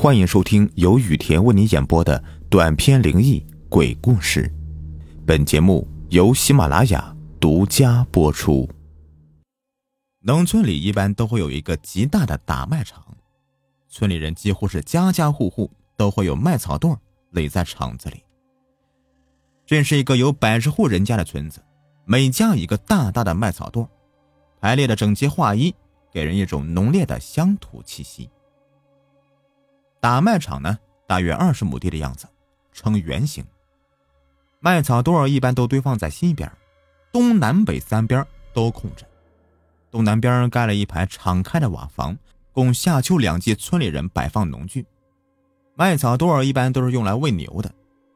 欢迎收听由雨田为你演播的短篇灵异鬼故事。本节目由喜马拉雅独家播出。农村里一般都会有一个极大的打麦场，村里人几乎是家家户户都会有麦草垛垒在场子里。这是一个有百十户人家的村子，每家一个大大的麦草垛，排列的整齐划一，给人一种浓烈的乡土气息。打麦场呢，大约二十亩地的样子，呈圆形。麦草垛一般都堆放在西边，东南北三边都空着。东南边盖了一排敞开的瓦房，供夏秋两季村里人摆放农具。麦草垛一般都是用来喂牛的，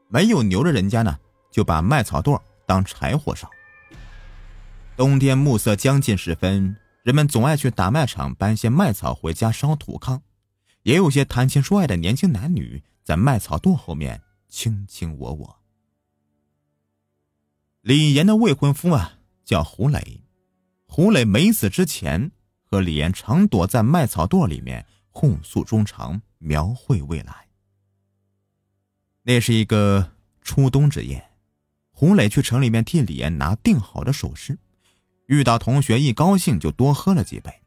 没有牛的人家呢，就把麦草垛当柴火烧。冬天暮色将近时分，人们总爱去打麦场搬些麦草回家烧土炕。也有些谈情说爱的年轻男女在麦草垛后面卿卿我我。李岩的未婚夫啊叫胡磊，胡磊没死之前和李岩常躲在麦草垛里面互诉衷肠，描绘未来。那是一个初冬之夜，胡磊去城里面替李岩拿订好的首饰，遇到同学一高兴就多喝了几杯。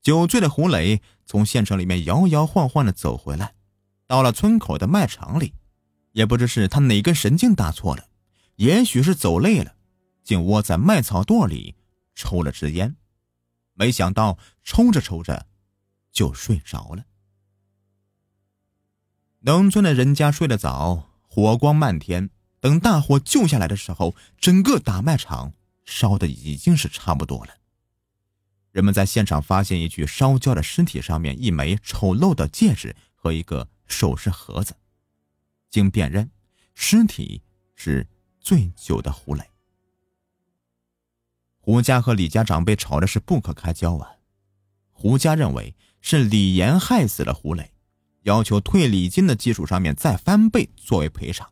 酒醉的胡磊从县城里面摇摇晃晃的走回来，到了村口的卖场里，也不知是他哪根神经搭错了，也许是走累了，竟窝在麦草垛里抽了支烟，没想到抽着抽着就睡着了。农村的人家睡得早，火光漫天，等大火救下来的时候，整个大卖场烧的已经是差不多了。人们在现场发现一具烧焦的尸体，上面一枚丑陋的戒指和一个首饰盒子。经辨认，尸体是醉酒的胡磊。胡家和李家长辈吵的是不可开交啊！胡家认为是李岩害死了胡磊，要求退礼金的基础上面再翻倍作为赔偿。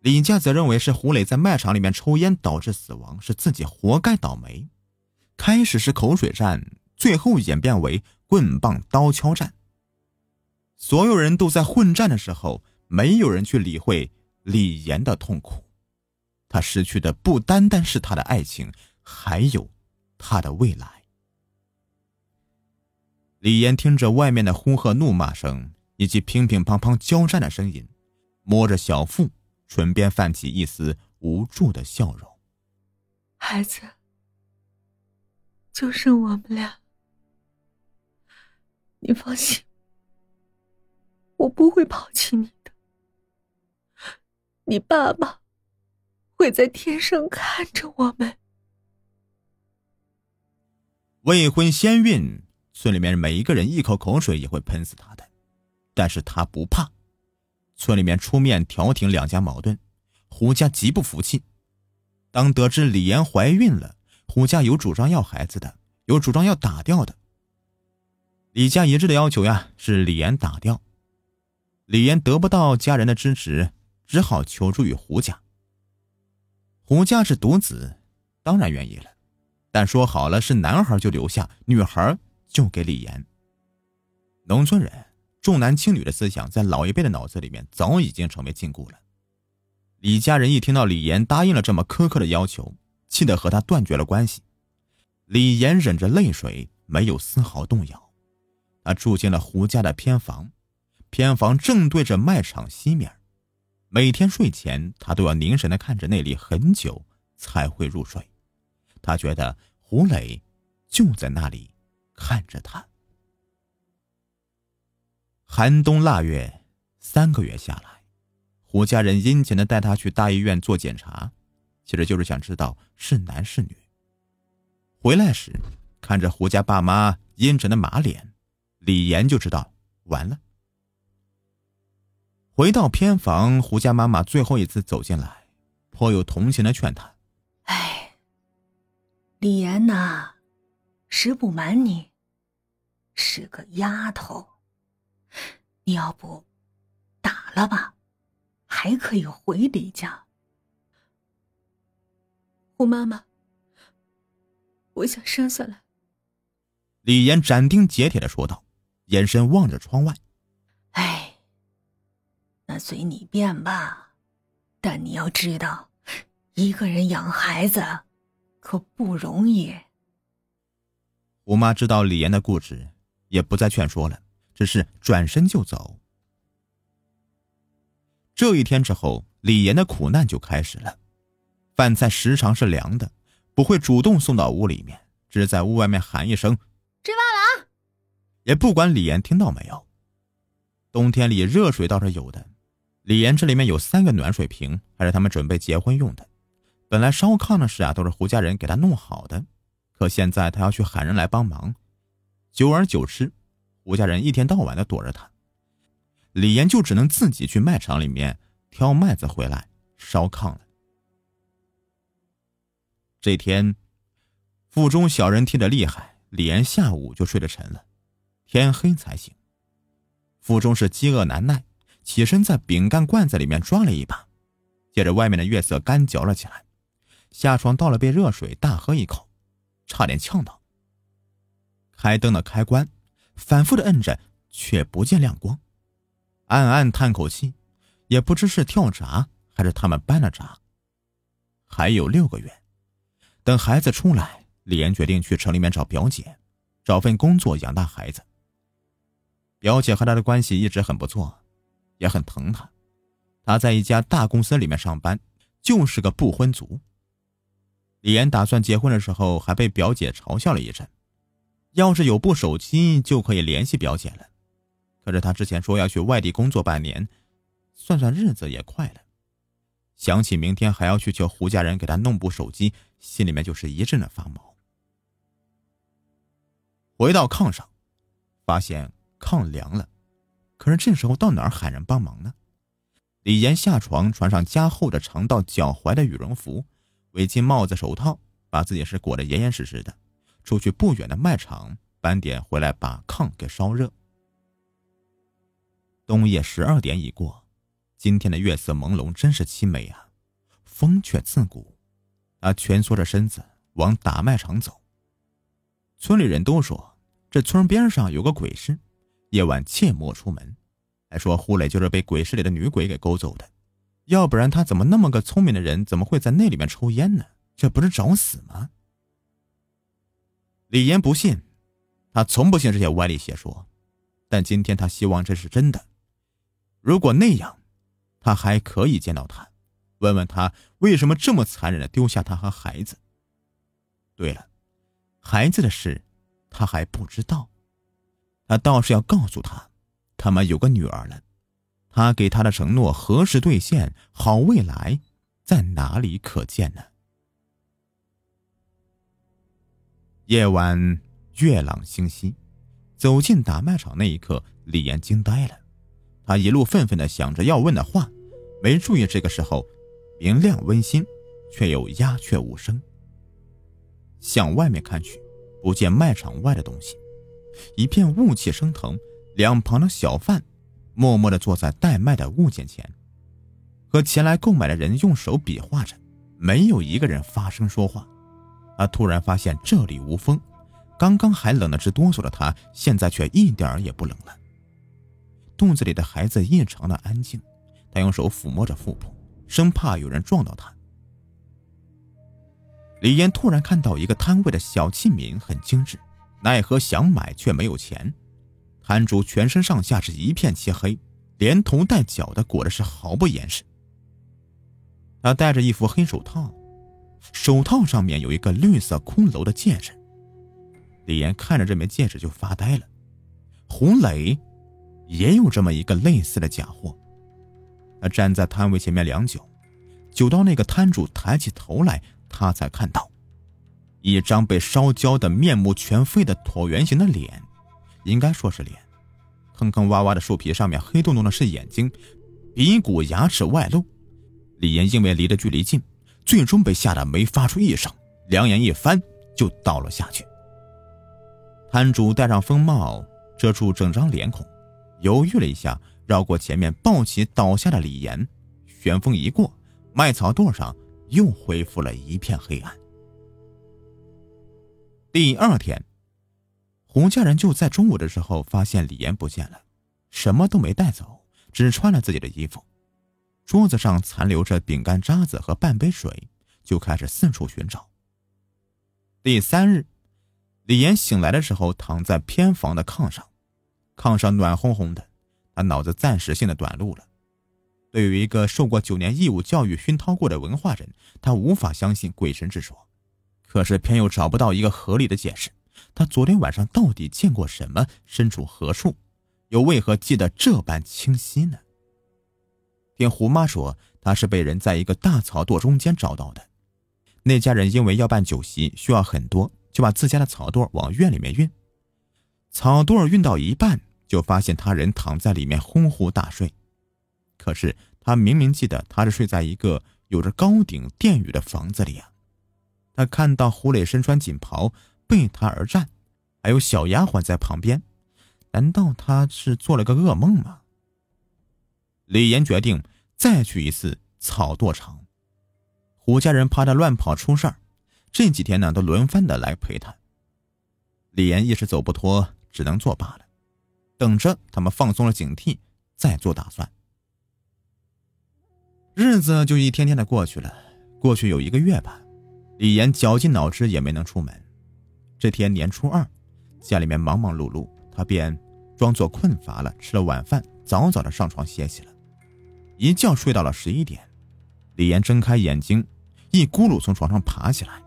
李家则认为是胡磊在卖场里面抽烟导致死亡，是自己活该倒霉。开始是口水战，最后演变为棍棒刀敲战。所有人都在混战的时候，没有人去理会李岩的痛苦。他失去的不单单是他的爱情，还有他的未来。李岩听着外面的呼喝、怒骂声以及乒乒乓乓交战的声音，摸着小腹，唇边泛起一丝无助的笑容。孩子。就剩我们俩，你放心，我不会抛弃你的。你爸爸会在天上看着我们。未婚先孕，村里面每一个人一口口水也会喷死他的，但是他不怕。村里面出面调停两家矛盾，胡家极不服气。当得知李岩怀孕了。胡家有主张要孩子的，有主张要打掉的。李家一致的要求呀是李岩打掉。李岩得不到家人的支持，只好求助于胡家。胡家是独子，当然愿意了，但说好了是男孩就留下，女孩就给李岩。农村人重男轻女的思想在老一辈的脑子里面早已经成为禁锢了。李家人一听到李岩答应了这么苛刻的要求。气得和他断绝了关系，李岩忍着泪水，没有丝毫动摇。他住进了胡家的偏房，偏房正对着卖场西面。每天睡前，他都要凝神的看着那里很久才会入睡。他觉得胡磊就在那里看着他。寒冬腊月，三个月下来，胡家人殷勤的带他去大医院做检查。其实就是想知道是男是女。回来时，看着胡家爸妈阴沉的马脸，李岩就知道完了。回到偏房，胡家妈妈最后一次走进来，颇有同情的劝他：“哎，李岩呐，实不瞒你，是个丫头。你要不打了吧，还可以回李家。”胡妈妈，我想生下来。李岩斩钉截铁的说道，眼神望着窗外。哎那随你便吧。但你要知道，一个人养孩子可不容易。胡妈知道李岩的固执，也不再劝说了，只是转身就走。这一天之后，李岩的苦难就开始了。饭菜时常是凉的，不会主动送到屋里面，只是在屋外面喊一声“吃饭了啊”，也不管李岩听到没有。冬天里热水倒是有的，李岩这里面有三个暖水瓶，还是他们准备结婚用的。本来烧炕的事啊，都是胡家人给他弄好的，可现在他要去喊人来帮忙，久而久之，胡家人一天到晚的躲着他，李岩就只能自己去卖场里面挑麦子回来烧炕了。这天，腹中小人踢得厉害，李岩下午就睡得沉了，天黑才醒。腹中是饥饿难耐，起身在饼干罐子里面抓了一把，借着外面的月色干嚼了起来。下床倒了杯热水，大喝一口，差点呛到。开灯的开关反复的摁着，却不见亮光，暗暗叹口气，也不知是跳闸还是他们搬了闸。还有六个月，等孩子出来，李岩决定去城里面找表姐，找份工作养大孩子。表姐和他的关系一直很不错，也很疼他。他在一家大公司里面上班，就是个不婚族。李岩打算结婚的时候，还被表姐嘲笑了一阵。要是有部手机，就可以联系表姐了。可是他之前说要去外地工作半年，算算日子也快了。想起明天还要去求胡家人给他弄部手机，心里面就是一阵的发毛。回到炕上，发现。炕凉了，可是这时候到哪儿喊人帮忙呢？李岩下床，穿上加厚的长到脚踝的羽绒服，围巾、帽子、手套，把自己是裹得严严实实的，出去不远的卖场搬点回来，把炕给烧热。冬夜十二点已过，今天的月色朦胧，真是凄美啊！风却刺骨，他蜷缩着身子往打卖场走。村里人都说，这村边上有个鬼市。夜晚切莫出门，还说胡磊就是被鬼市里的女鬼给勾走的，要不然他怎么那么个聪明的人，怎么会在那里面抽烟呢？这不是找死吗？李岩不信，他从不信这些歪理邪说，但今天他希望这是真的。如果那样，他还可以见到他，问问他为什么这么残忍的丢下他和孩子。对了，孩子的事他还不知道。他倒是要告诉他，他们有个女儿了。他给他的承诺何时兑现？好未来在哪里可见呢？夜晚月朗星稀，走进打卖场那一刻，李岩惊呆了。他一路愤愤的想着要问的话，没注意这个时候明亮温馨，却又鸦雀无声。向外面看去，不见卖场外的东西。一片雾气升腾，两旁的小贩默默地坐在待卖的物件前，和前来购买的人用手比划着，没有一个人发声说话。他突然发现这里无风，刚刚还冷得直哆嗦的他，现在却一点儿也不冷了。肚子里的孩子异常的安静，他。用手抚摸着腹部，生怕有人撞到他。李岩突然看到一个摊位的小器皿很精致。奈何想买却没有钱，摊主全身上下是一片漆黑，连头带脚的裹的是毫不掩饰。他。戴着一副黑手套，手套上面有一个绿色骷髅的戒指。李岩看着这枚戒指就发呆了。洪磊也有这么一个类似的假货。他站在摊位前面良久，久到那个摊主抬起头来，他才看到。一张被烧焦的面目全非的椭圆形的脸，应该说是脸，坑坑洼洼的树皮上面黑洞洞的是眼睛，鼻骨牙齿外露。李岩因为离得距离近，最终被吓得没发出一声，两眼一翻就倒了下去。摊主戴上风帽遮住整张脸孔，犹豫了一下，绕过前面抱起倒下的李岩，旋风一过，麦草垛上又恢复了一片黑暗。第二天，胡家人就在中午的时候发现李岩不见了，什么都没带走，只穿了自己的衣服，桌子上残留着饼干渣子和半杯水，就开始四处寻找。第三日，李岩醒来的时候，躺在偏房的炕上，炕上暖烘烘的，他脑子暂时性的短路了。对于一个受过九年义务教育熏陶过的文化人，他无法相信鬼神之说，可是偏又找不到一个合理的解释。他昨天晚上到底见过什么？身处何处？又为何记得这般清晰呢？听胡妈说，他是被人在一个大草垛中间找到的。那家人因为要办酒席，需要很多，就把自家的草垛往院里面运。草垛运到一半，就发现他人躺在里面呼呼大睡。可是他明明记得他是睡在一个有着高顶殿宇的房子里啊！他看到胡磊身穿锦袍背他而战，还有小丫鬟在旁边，难道他是做了个噩梦吗？李岩决定再去一次草垛场。胡家人怕他乱跑出事儿，这几天呢都轮番的来陪他。李岩一时走不脱，只能作罢了，等着他们放松了警惕再做打算。日子就一天天的过去了，过去有一个月吧，李岩绞尽脑汁也没能出门。这天年初二，家里面忙忙碌碌，他便装作困乏了，吃了晚饭，早早的上床歇息了。一觉睡到了十一点，李岩睁开眼睛，一咕噜从床上爬起来，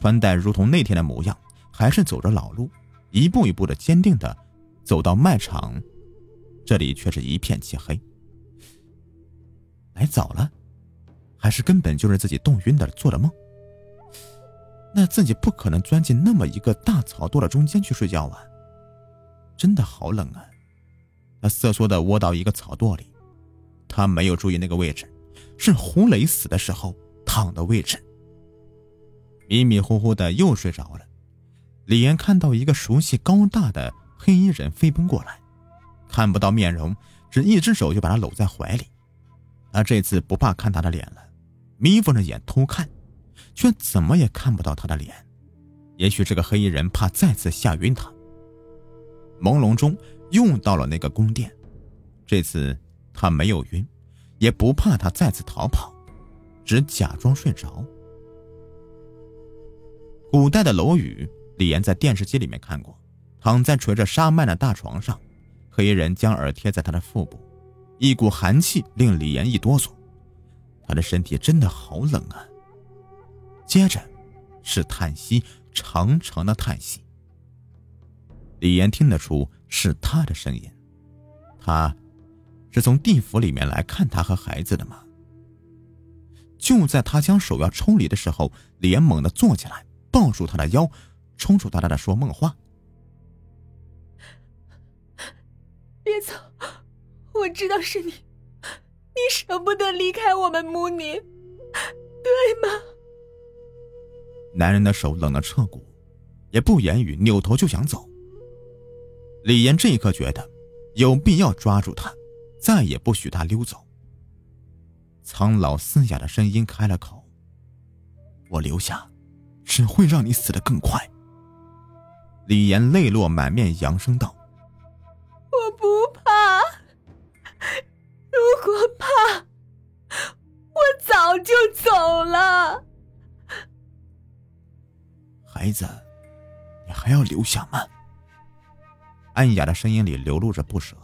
穿戴如同那天的模样，还是走着老路，一步一步的坚定的走到卖场，这里却是一片漆黑。来早了，还是根本就是自己冻晕的做的梦？那自己不可能钻进那么一个大草垛的中间去睡觉啊！真的好冷啊！他瑟缩的窝到一个草垛里，他没有注意那个位置，是胡磊死的时候躺的位置。迷迷糊糊的又睡着了，李岩看到一个熟悉高大的黑衣人飞奔过来，看不到面容，只一只手就把他搂在怀里。他这次不怕看他的脸了，眯缝着眼偷看，却怎么也看不到他的脸。也许这个黑衣人怕再次吓晕他。朦胧中又到了那个宫殿，这次他没有晕，也不怕他再次逃跑，只假装睡着。古代的楼宇，李岩在电视机里面看过，躺在垂着纱幔的大床上，黑衣人将耳贴在他的腹部。一股寒气令李岩一哆嗦，他的身体真的好冷啊。接着，是叹息，长长的叹息。李岩听得出是他的声音，他，是从地府里面来看他和孩子的吗？就在他将手要抽离的时候，李岩猛地坐起来，抱住他的腰，冲出他的说梦话：“别走。”我知道是你，你舍不得离开我们母女，对吗？男人的手冷得彻骨，也不言语，扭头就想走。李岩这一刻觉得有必要抓住他，再也不许他溜走。苍老嘶哑的声音开了口：“我留下，只会让你死得更快。”李岩泪落满面，扬声道。我不怕，我早就走了。孩子，你还要留下吗？安雅的声音里流露着不舍。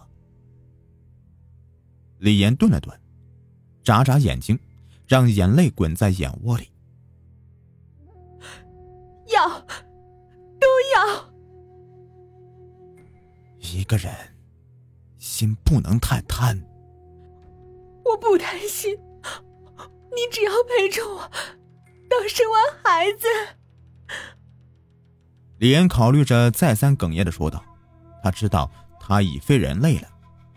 李岩顿了顿，眨眨眼睛，让眼泪滚在眼窝里。一个人，心不能太贪。我不贪心，你只要陪着我到生完孩子。李岩考虑着，再三哽咽的说道：“他知道他已非人类了，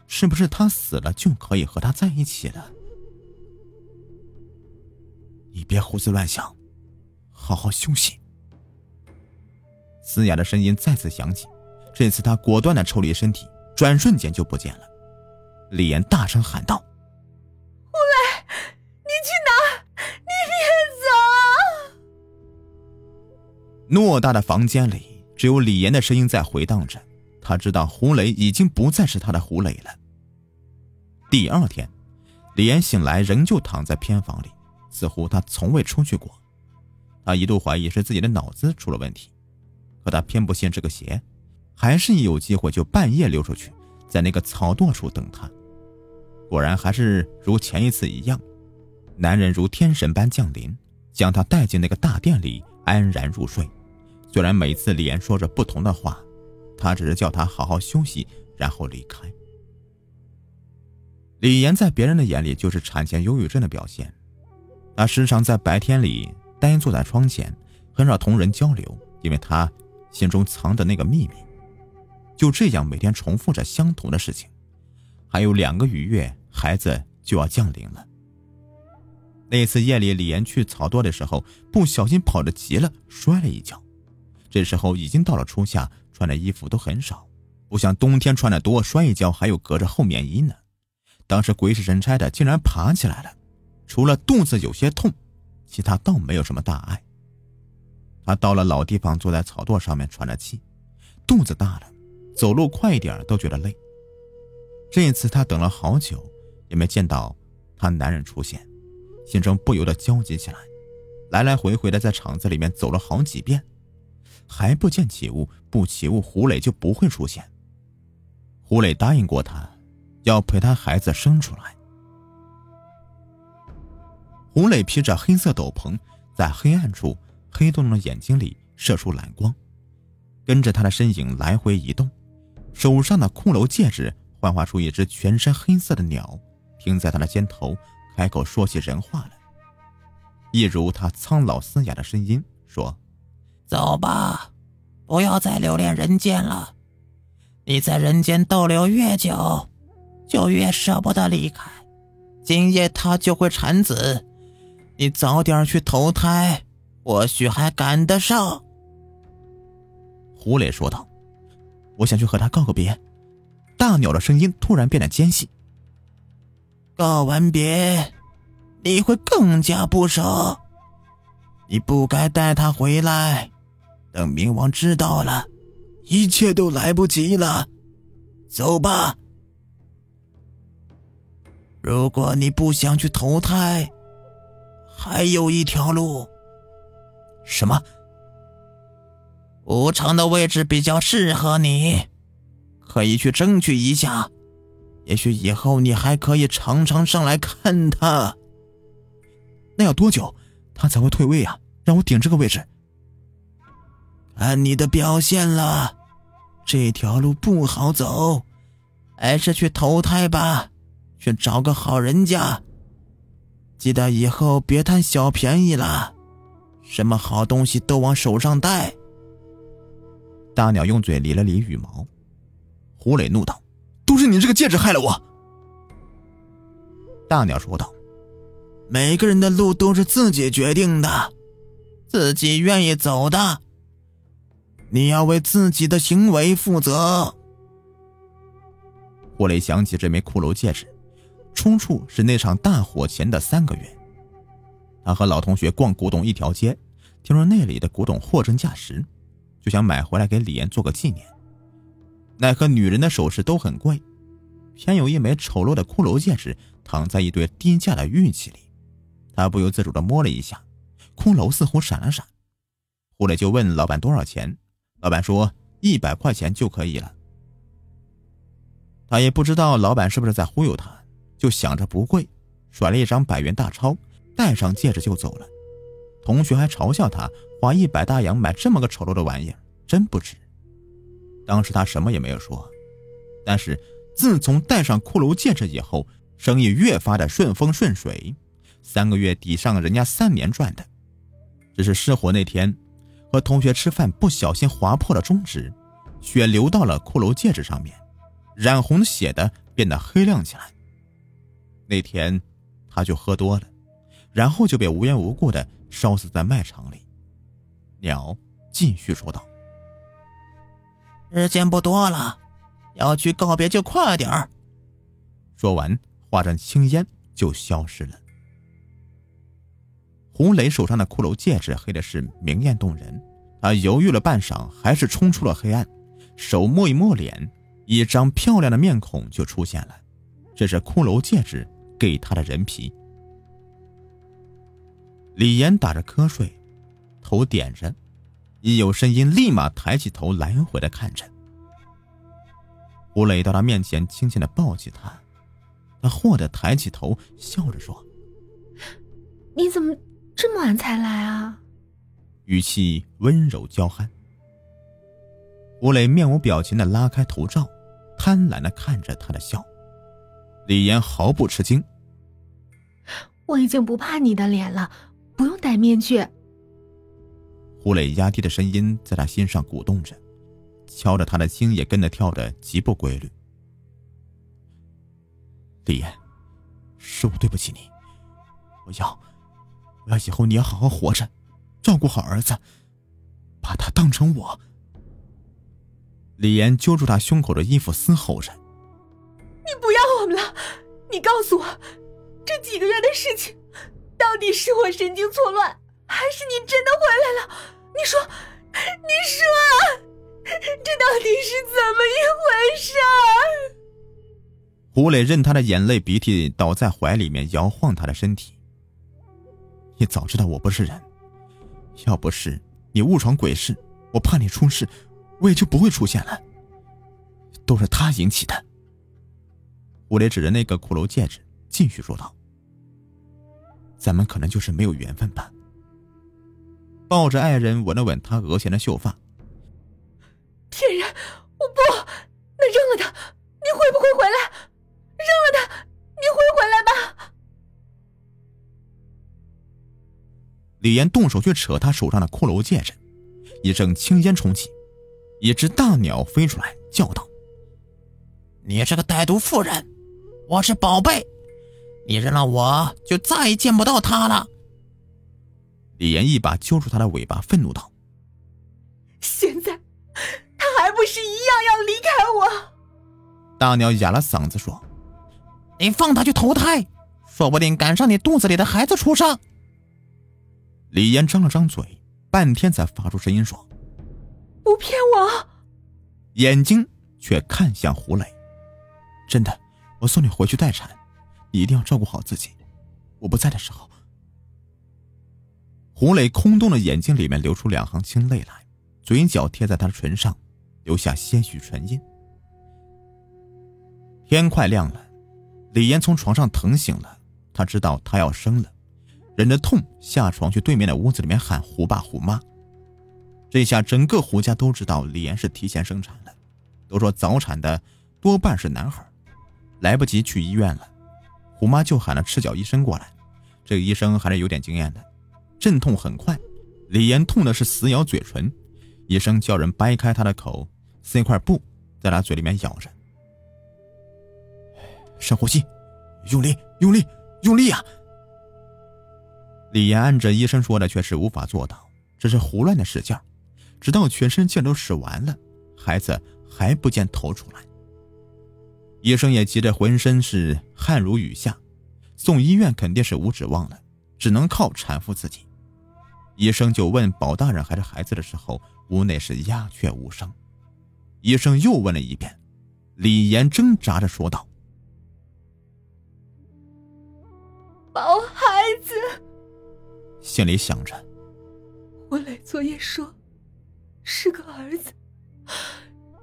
是不是他死了就可以和他在一起了？你别胡思乱想，好好休息。”嘶哑的声音再次响起，这次他果断的抽离身体，转瞬间就不见了。李岩大声喊道。胡磊，你去哪？你别走偌大的房间里，只有李岩的声音在回荡着。他知道胡磊已经不再是他的胡磊了。第二天，李岩醒来仍旧躺在偏房里，似乎他从未出去过。他一度怀疑是自己的脑子出了问题，可他偏不信这个邪，还是一有机会就半夜溜出去，在那个草垛处等他。果然还是如前一次一样，男人如天神般降临，将他带进那个大殿里，安然入睡。虽然每次李岩说着不同的话，他只是叫他好好休息，然后离开。李岩在别人的眼里就是产前忧郁症的表现，他时常在白天里呆坐在窗前，很少同人交流，因为他心中藏着那个秘密。就这样每天重复着相同的事情，还有两个余月，孩子就要降临了。那次夜里，李岩去草垛的时候，不小心跑得急了，摔了一跤。这时候已经到了初夏，穿的衣服都很少，不像冬天穿的多，摔一跤还有隔着厚棉衣呢。当时鬼使神差的竟然爬起来了，除了肚子有些痛，其他倒没有什么大碍。他到了老地方，坐在草垛上面喘着气，肚子大了，走路快一点都觉得累。这一次她等了好久，也没见到她男人出现，心中不由得焦急起来，来来回回的在厂子里面走了好几遍，还不见起雾，不起雾胡磊就不会出现。胡磊答应过她。要陪她孩子生出来。胡磊披着黑色斗篷，在黑暗处，黑洞洞的眼睛里射出蓝光，跟着他的身影来回移动，手上的骷髅戒指幻化出一只全身黑色的鸟，停在他的肩头，开口说起人话来，一如他苍老嘶哑的声音说：“走吧，不要再留恋人间了，你在人间逗留越久。”就越舍不得离开，今夜他就会产子，你早点去投胎，或许还赶得上。胡磊说道：“我想去和他告个别。”大鸟的声音突然变得尖细。告完别，你会更加不舍。你不该带他回来，等冥王知道了，一切都来不及了。走吧。如果你不想去投胎，还有一条路。什么？无常的位置比较适合你，可以去争取一下。也许以后你还可以常常上来看他。那要多久他才会退位啊？让我顶这个位置。看你的表现了，这条路不好走，还是去投胎吧。去找个好人家。记得以后别贪小便宜了，什么好东西都往手上戴。大鸟用嘴理了理羽毛，胡磊怒道：“都是你这个戒指害了我。”大鸟说道：“每个人的路都是自己决定的，自己愿意走的，你要为自己的行为负责。”胡磊想起这枚骷髅戒指。出处是那场大火前的三个月，他和老同学逛古董一条街，听说那里的古董货真价实，就想买回来给李岩做个纪念。奈何女人的首饰都很贵，偏有一枚丑陋的骷髅戒指躺在一堆低价的玉器里，他不由自主地摸了一下，骷髅似乎闪了闪。胡磊就问老板多少钱，老板说一百块钱就可以了。他也不知道老板是不是在忽悠他。就想着不贵，甩了一张百元大钞，戴上戒指就走了。同学还嘲笑他花一百大洋买这么个丑陋的玩意儿，真不值。当时他什么也没有说，但是自从戴上骷髅戒指以后，生意越发的顺风顺水，三个月抵上人家三年赚的。只是失火那天，和同学吃饭不小心划破了中指，血流到了骷髅戒指上面，染红血的变得黑亮起来。那天，他就喝多了，然后就被无缘无故的烧死在卖场里。鸟继续说道：“时间不多了，要去告别就快点儿。”说完，化成青烟就消失了。胡磊手上的骷髅戒指黑的是明艳动人，他犹豫了半晌，还是冲出了黑暗，手摸一摸脸，一张漂亮的面孔就出现了。这是骷髅戒指给他的人皮。李岩打着瞌睡，头点着，一有声音，立马抬起头，来回的看着。胡磊到他面前，轻轻的抱起他，他霍的抬起头，笑着说：“你怎么这么晚才来啊？”语气温柔娇憨。吴磊面无表情的拉开头罩，贪婪的看着他的笑。李岩毫不吃惊：“我已经不怕你的脸了，不用戴面具。”胡磊压低的声音在他心上鼓动着。敲着他的心也跟着跳的极不规律。李岩，是我对不起你，我要，我要以后你要好好活着，照顾好儿子，把他当成我。李岩揪住他胸口的衣服嘶吼着：“你不要我们了！你告诉我，这几个月的事情，到底是我神经错乱，还是你真的回来了？你说，你说。”这到底是怎么一回事？胡磊任他的眼泪鼻涕倒在怀里面摇晃他的身体。你早知道我不是人，要不是你误闯鬼市，我怕你出事，我也就不会出现了。都是他引起的。胡磊指着那个骷髅戒指，继续说道：“咱们可能就是没有缘分吧。”抱着爱人，吻了吻他额前的秀发。天人！我不，那扔了他，你会不会回来？扔了他，你会回来吗？李岩动手去扯他手上的骷髅戒指，一阵青烟冲起，一只大鸟飞出来，叫道：“你这个歹毒妇人，我是宝贝，你扔了我就再也见不到他了。”李岩一把揪住他的尾巴，愤怒道：“现在他！”还不是一样要离开我？大鸟哑了嗓子说：“你放他去投胎，说不定赶上你肚子里的孩子出生。”李岩张了张嘴，半天才发出声音说：“不骗我。”眼睛却看向胡磊：“真的，我送你回去待产，一定要照顾好自己。我不在的时候。”胡磊空洞的眼睛里面流出两行清泪来，嘴角贴在他的唇上。留下些许唇印。天快亮了，李岩从床上疼醒了，他知道他要生了，忍着痛下床去对面的屋子里面喊胡爸胡妈。这下整个胡家都知道李岩是提前生产了，都说早产的多半是男孩，来不及去医院了，胡妈就喊了赤脚医生过来。这个医生还是有点经验的，阵痛很快，李岩痛的是死咬嘴唇，医生叫人掰开他的口。塞块布在他嘴里面咬着，深呼吸，用力，用力，用力啊！李岩按着医生说的，却是无法做到，只是胡乱的使劲直到全身劲都使完了，孩子还不见头出来。医生也急得浑身是汗如雨下，送医院肯定是无指望了，只能靠产妇自己。医生就问保大人还是孩子的时候，屋内是鸦雀无声。医生又问了一遍，李岩挣扎着说道：“保孩子。”心里想着：“我磊昨夜说，是个儿子。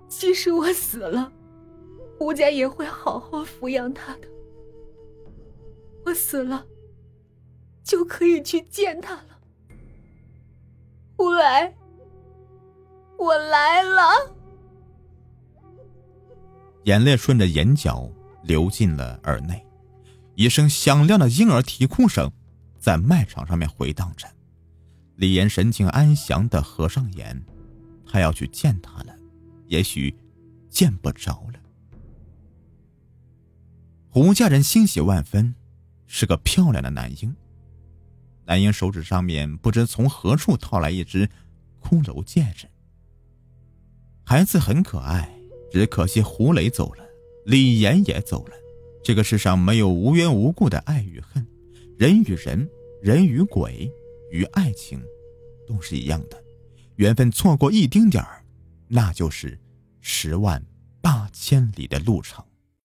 即使我死了，吴家也会好好抚养他的。我死了，就可以去见他了。胡来，我来了。”眼泪顺着眼角流进了耳内，一声响亮的婴儿啼哭声在卖场上面回荡着。李岩神情安详的合上眼，他要去见他了，也许见不着了。胡家人欣喜万分，是个漂亮的男婴。男婴手指上面不知从何处掏来一只骷髅戒指，孩子很可爱。只可惜胡磊走了，李岩也走了。这个世上没有无缘无故的爱与恨，人与人，人与鬼，与爱情，都是一样的。缘分错过一丁点儿，那就是十万八千里的路程。